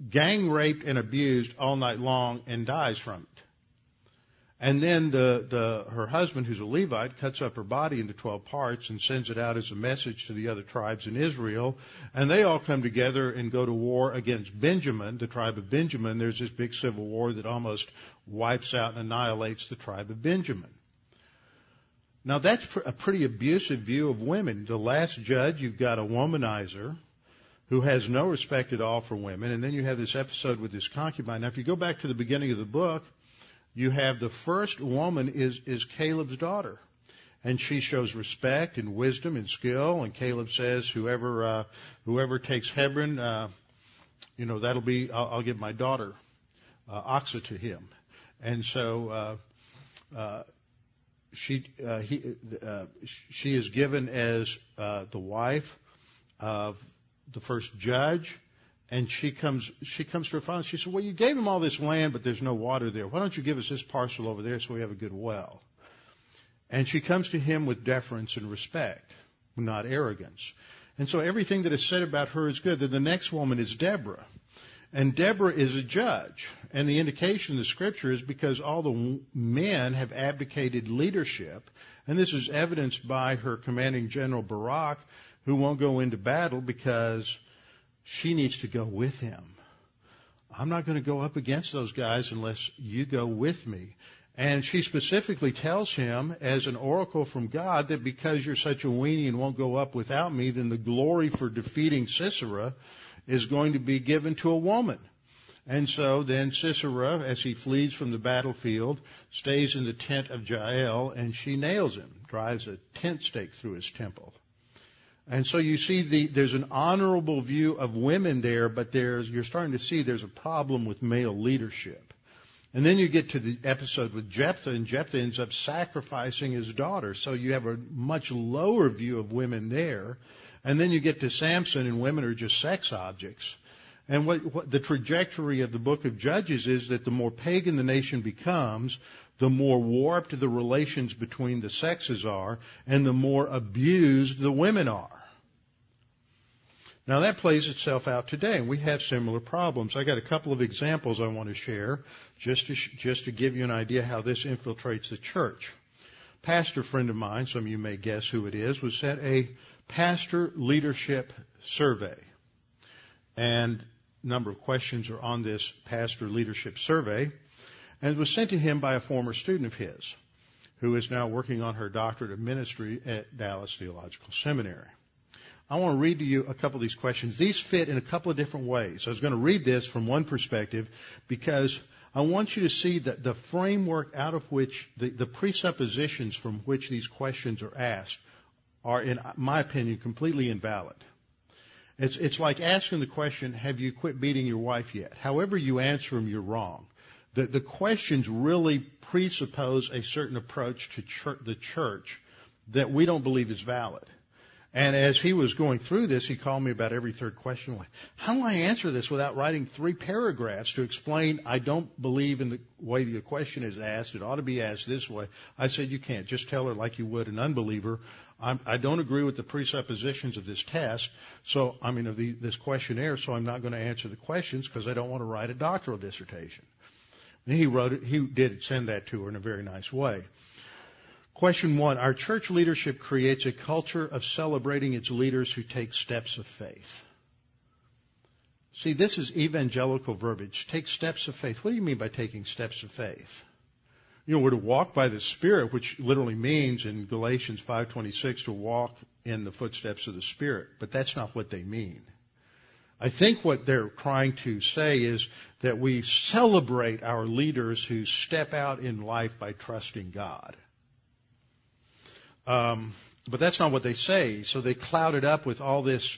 gang raped and abused all night long and dies from it. And then the, the, her husband, who's a Levite, cuts up her body into 12 parts and sends it out as a message to the other tribes in Israel. And they all come together and go to war against Benjamin, the tribe of Benjamin. There's this big civil war that almost wipes out and annihilates the tribe of Benjamin. Now that's a pretty abusive view of women. The last judge, you've got a womanizer who has no respect at all for women. And then you have this episode with this concubine. Now if you go back to the beginning of the book, you have the first woman is, is Caleb's daughter. And she shows respect and wisdom and skill. And Caleb says, whoever, uh, whoever takes Hebron, uh, you know, that'll be, I'll, I'll give my daughter, uh, Achsah to him. And so, uh, uh, she, uh, he, uh, she is given as, uh, the wife of the first judge and she comes, she comes to her father she said, well, you gave him all this land, but there's no water there. Why don't you give us this parcel over there so we have a good well? And she comes to him with deference and respect, not arrogance. And so everything that is said about her is good. Then the next woman is Deborah. And Deborah is a judge. And the indication in the scripture is because all the men have abdicated leadership. And this is evidenced by her commanding general Barak, who won't go into battle because she needs to go with him. I'm not going to go up against those guys unless you go with me. And she specifically tells him as an oracle from God that because you're such a weenie and won't go up without me, then the glory for defeating Sisera is going to be given to a woman. And so then Sisera, as he flees from the battlefield, stays in the tent of Jael and she nails him, drives a tent stake through his temple. And so you see the, there's an honorable view of women there, but there's, you're starting to see there's a problem with male leadership. And then you get to the episode with Jephthah, and Jephthah ends up sacrificing his daughter. So you have a much lower view of women there. And then you get to Samson, and women are just sex objects. And what, what the trajectory of the book of Judges is that the more pagan the nation becomes, the more warped the relations between the sexes are, and the more abused the women are. Now that plays itself out today, and we have similar problems. I got a couple of examples I want to share just to just to give you an idea how this infiltrates the church. Pastor friend of mine, some of you may guess who it is, was sent a pastor leadership survey, and a number of questions are on this pastor leadership survey, and it was sent to him by a former student of his, who is now working on her doctorate of ministry at Dallas Theological Seminary. I want to read to you a couple of these questions. These fit in a couple of different ways. I was going to read this from one perspective because I want you to see that the framework out of which the, the presuppositions from which these questions are asked are, in my opinion, completely invalid. It's, it's like asking the question, have you quit beating your wife yet? However you answer them, you're wrong. The, the questions really presuppose a certain approach to church, the church that we don't believe is valid. And as he was going through this, he called me about every third question. Like, how do I answer this without writing three paragraphs to explain I don't believe in the way the question is asked. It ought to be asked this way. I said, you can't. Just tell her like you would an unbeliever. I'm, I don't agree with the presuppositions of this test. So, I mean, of the, this questionnaire. So I'm not going to answer the questions because I don't want to write a doctoral dissertation. And he wrote it. He did send that to her in a very nice way. Question one, our church leadership creates a culture of celebrating its leaders who take steps of faith. See, this is evangelical verbiage. Take steps of faith. What do you mean by taking steps of faith? You know, we're to walk by the Spirit, which literally means in Galatians 5.26 to walk in the footsteps of the Spirit. But that's not what they mean. I think what they're trying to say is that we celebrate our leaders who step out in life by trusting God. Um, but that's not what they say. So they cloud it up with all this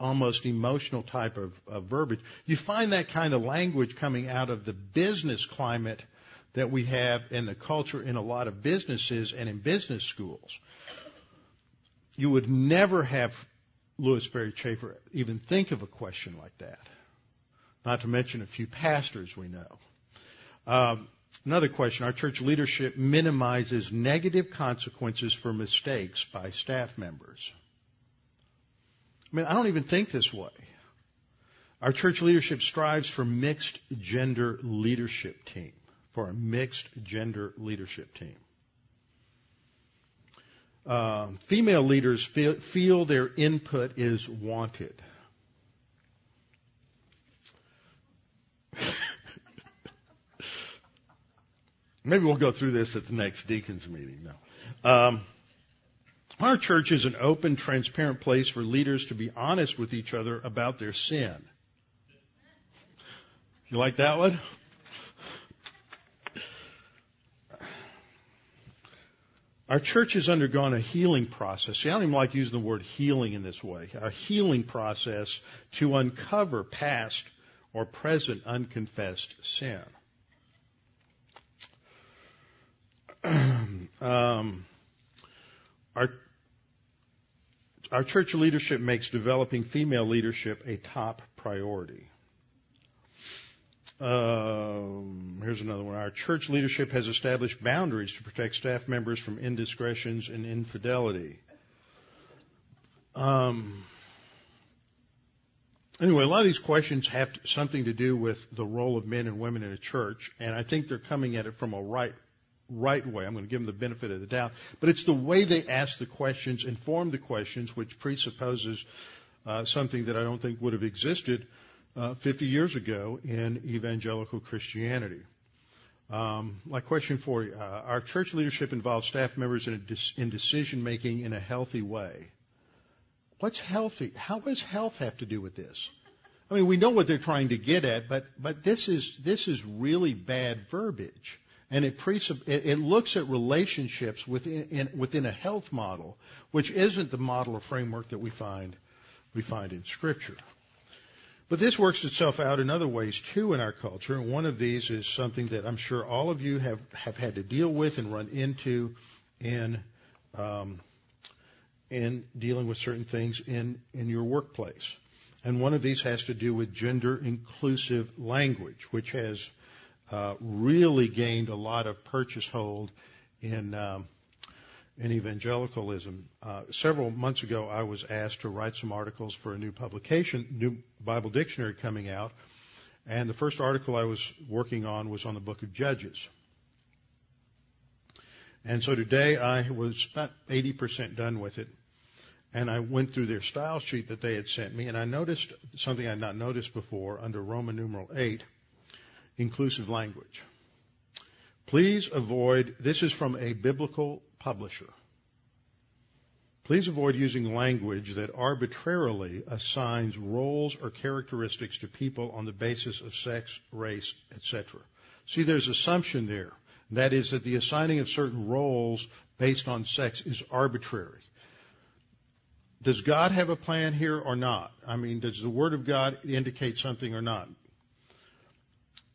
almost emotional type of, of verbiage. You find that kind of language coming out of the business climate that we have in the culture in a lot of businesses and in business schools. You would never have Lewis Sperry Chafer even think of a question like that. Not to mention a few pastors we know. Um, another question. Our church leadership minimizes negative consequences for mistakes by staff members. I mean, I don't even think this way. Our church leadership strives for mixed gender leadership team, for a mixed gender leadership team. Uh, female leaders feel, feel their input is wanted. Maybe we'll go through this at the next deacons meeting. No. Um, our church is an open, transparent place for leaders to be honest with each other about their sin. You like that one? Our church has undergone a healing process. See, I don't even like using the word healing in this way. A healing process to uncover past or present unconfessed sin. um, our our church leadership makes developing female leadership a top priority. Um, here's another one. Our church leadership has established boundaries to protect staff members from indiscretions and infidelity. Um, anyway, a lot of these questions have something to do with the role of men and women in a church, and I think they're coming at it from a right right way. I'm going to give them the benefit of the doubt. But it's the way they ask the questions, inform the questions, which presupposes uh, something that I don't think would have existed uh, 50 years ago in evangelical Christianity. Um, my question for you: uh, Our church leadership involves staff members in, in decision making in a healthy way. What's healthy? How does health have to do with this? I mean, we know what they're trying to get at, but but this is this is really bad verbiage and it, presupp- it looks at relationships within, in, within a health model, which isn't the model or framework that we find we find in Scripture. But this works itself out in other ways too in our culture, and one of these is something that I'm sure all of you have have had to deal with and run into in um, in dealing with certain things in in your workplace. And one of these has to do with gender inclusive language, which has really gained a lot of purchase hold in um, in evangelicalism. Uh, several months ago, I was asked to write some articles for a new publication, new Bible dictionary coming out, and the first article I was working on was on the book of Judges. And so today I was about 80% done with it. And I went through their style sheet that they had sent me, and I noticed something I had not noticed before under Roman numeral 8 inclusive language. Please avoid, this is from a biblical publisher. Please avoid using language that arbitrarily assigns roles or characteristics to people on the basis of sex, race, etc. See, there's assumption there. That is that the assigning of certain roles based on sex is arbitrary. Does God have a plan here or not? I mean, does the Word of God indicate something or not?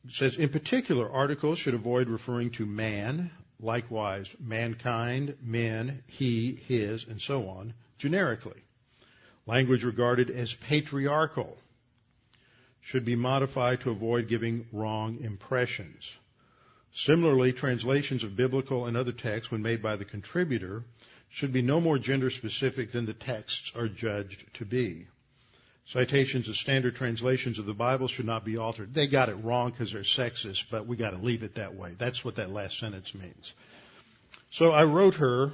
It says, in particular, articles should avoid referring to man, likewise mankind, men, he, his, and so on, generically. Language regarded as patriarchal should be modified to avoid giving wrong impressions. Similarly, translations of biblical and other texts, when made by the contributor, should be no more gender specific than the texts are judged to be. Citations of standard translations of the Bible should not be altered. They got it wrong because they're sexist, but we got to leave it that way. That's what that last sentence means. So I wrote her,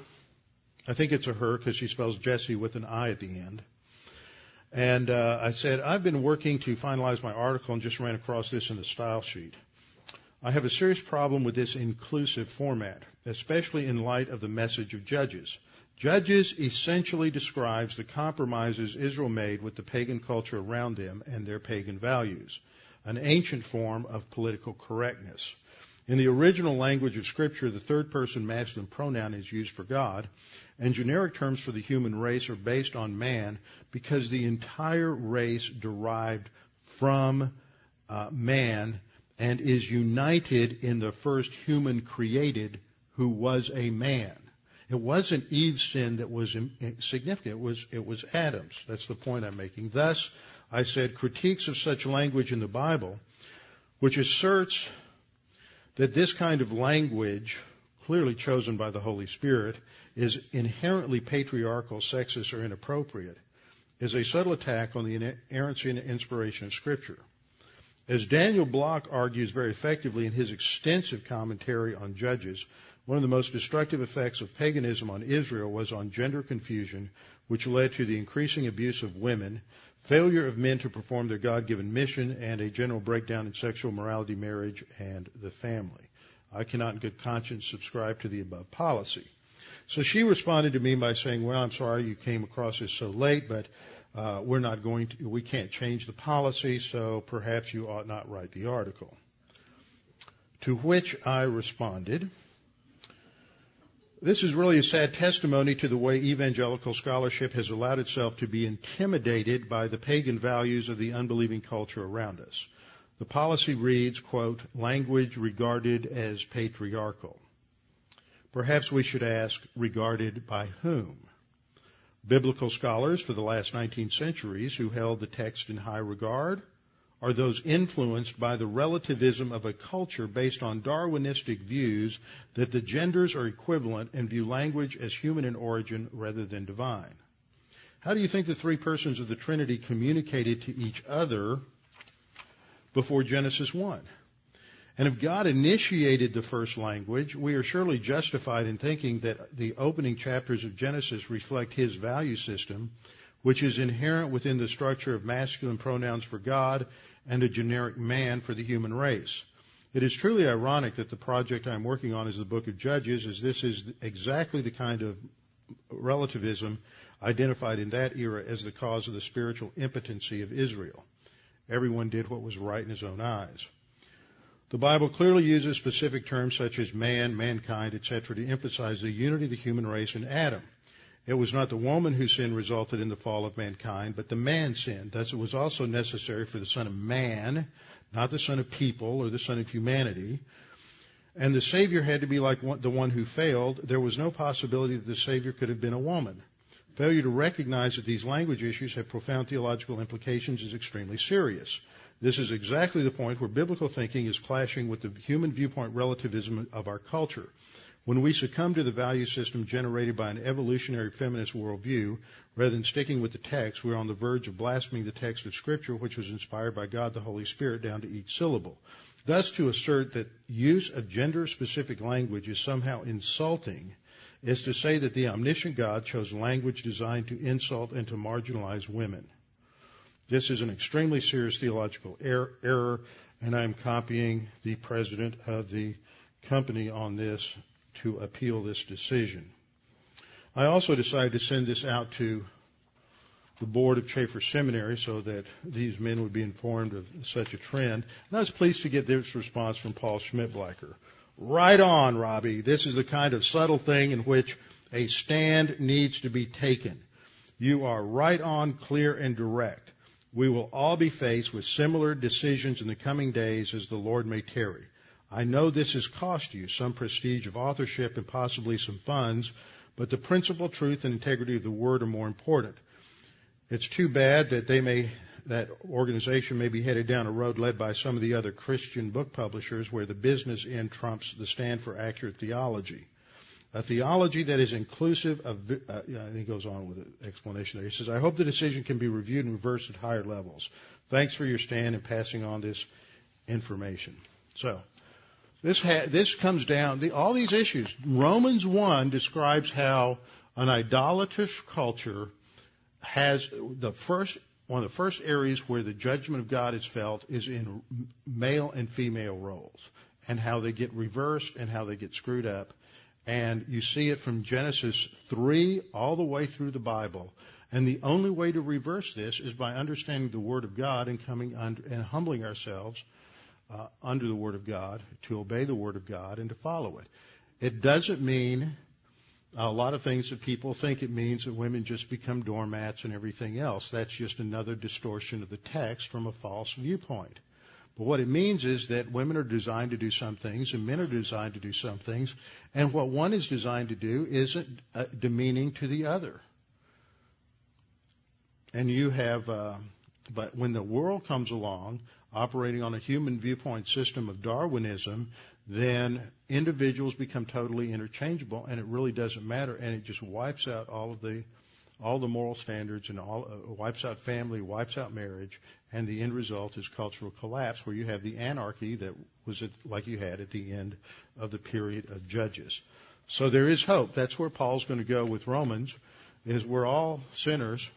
I think it's a her because she spells Jesse with an I at the end. And uh, I said, I've been working to finalize my article and just ran across this in the style sheet. I have a serious problem with this inclusive format, especially in light of the message of Judges. Judges essentially describes the compromises Israel made with the pagan culture around them and their pagan values, an ancient form of political correctness. In the original language of Scripture, the third person masculine pronoun is used for God, and generic terms for the human race are based on man because the entire race derived from uh, man and is united in the first human created who was a man. It wasn't Eve's sin that was significant. It was, it was Adam's. That's the point I'm making. Thus, I said critiques of such language in the Bible, which asserts that this kind of language, clearly chosen by the Holy Spirit, is inherently patriarchal, sexist, or inappropriate, is a subtle attack on the inerrancy and inspiration of Scripture. As Daniel Block argues very effectively in his extensive commentary on Judges, one of the most destructive effects of paganism on Israel was on gender confusion, which led to the increasing abuse of women, failure of men to perform their God-given mission, and a general breakdown in sexual morality, marriage, and the family. I cannot in good conscience subscribe to the above policy. So she responded to me by saying, well, I'm sorry you came across this so late, but uh, we're not going to, we can't change the policy, so perhaps you ought not write the article. To which I responded, this is really a sad testimony to the way evangelical scholarship has allowed itself to be intimidated by the pagan values of the unbelieving culture around us. The policy reads, quote, language regarded as patriarchal. Perhaps we should ask, regarded by whom? Biblical scholars for the last 19 centuries who held the text in high regard are those influenced by the relativism of a culture based on Darwinistic views that the genders are equivalent and view language as human in origin rather than divine. How do you think the three persons of the Trinity communicated to each other before Genesis 1? And if God initiated the first language, we are surely justified in thinking that the opening chapters of Genesis reflect His value system which is inherent within the structure of masculine pronouns for God and a generic man for the human race. It is truly ironic that the project I'm working on is the book of Judges, as this is exactly the kind of relativism identified in that era as the cause of the spiritual impotency of Israel. Everyone did what was right in his own eyes. The Bible clearly uses specific terms such as man, mankind, etc. to emphasize the unity of the human race in Adam. It was not the woman whose sin resulted in the fall of mankind, but the man sinned. Thus it was also necessary for the Son of Man, not the Son of people or the Son of humanity. And the Savior had to be like the one who failed. There was no possibility that the Savior could have been a woman. Failure to recognize that these language issues have profound theological implications is extremely serious. This is exactly the point where biblical thinking is clashing with the human viewpoint relativism of our culture. When we succumb to the value system generated by an evolutionary feminist worldview, rather than sticking with the text, we're on the verge of blaspheming the text of Scripture, which was inspired by God the Holy Spirit down to each syllable. Thus, to assert that use of gender specific language is somehow insulting is to say that the omniscient God chose language designed to insult and to marginalize women. This is an extremely serious theological er- error, and I'm copying the president of the company on this to appeal this decision. I also decided to send this out to the board of Chafer Seminary so that these men would be informed of such a trend. And I was pleased to get this response from Paul Schmidtbleicher. Right on, Robbie. This is the kind of subtle thing in which a stand needs to be taken. You are right on, clear, and direct. We will all be faced with similar decisions in the coming days as the Lord may tarry. I know this has cost you some prestige of authorship and possibly some funds, but the principle, truth, and integrity of the word are more important. It's too bad that they may, that organization may be headed down a road led by some of the other Christian book publishers where the business end trumps the stand for accurate theology. A theology that is inclusive of, uh, he goes on with an explanation there. He says, I hope the decision can be reviewed and reversed at higher levels. Thanks for your stand and passing on this information. So, this, ha- this comes down, the, all these issues. Romans 1 describes how an idolatrous culture has the first, one of the first areas where the judgment of God is felt is in male and female roles and how they get reversed and how they get screwed up. And you see it from Genesis 3 all the way through the Bible. And the only way to reverse this is by understanding the Word of God and coming under, and humbling ourselves uh, under the Word of God, to obey the Word of God, and to follow it. It doesn't mean a lot of things that people think it means that women just become doormats and everything else. That's just another distortion of the text from a false viewpoint. But what it means is that women are designed to do some things and men are designed to do some things, and what one is designed to do isn't uh, demeaning to the other. And you have, uh, but when the world comes along, operating on a human viewpoint system of Darwinism, then individuals become totally interchangeable, and it really doesn't matter, and it just wipes out all of the all the moral standards and all uh, wipes out family, wipes out marriage, and the end result is cultural collapse, where you have the anarchy that was at, like you had at the end of the period of Judges. So there is hope. That's where Paul's going to go with Romans. Is we're all sinners,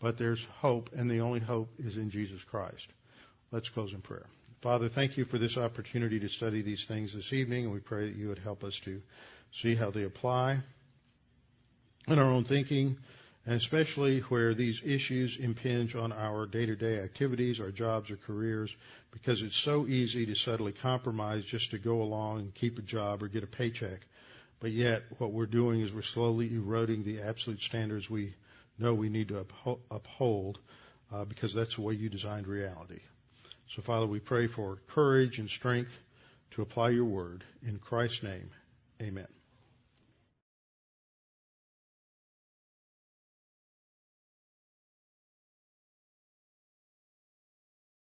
but there's hope, and the only hope is in Jesus Christ. Let's close in prayer. Father, thank you for this opportunity to study these things this evening, and we pray that you would help us to see how they apply in our own thinking, and especially where these issues impinge on our day-to-day activities, our jobs or careers, because it's so easy to subtly compromise just to go along and keep a job or get a paycheck. But yet, what we're doing is we're slowly eroding the absolute standards we know we need to uphold, uh, because that's the way you designed reality. So, Father, we pray for courage and strength to apply your word. In Christ's name, amen.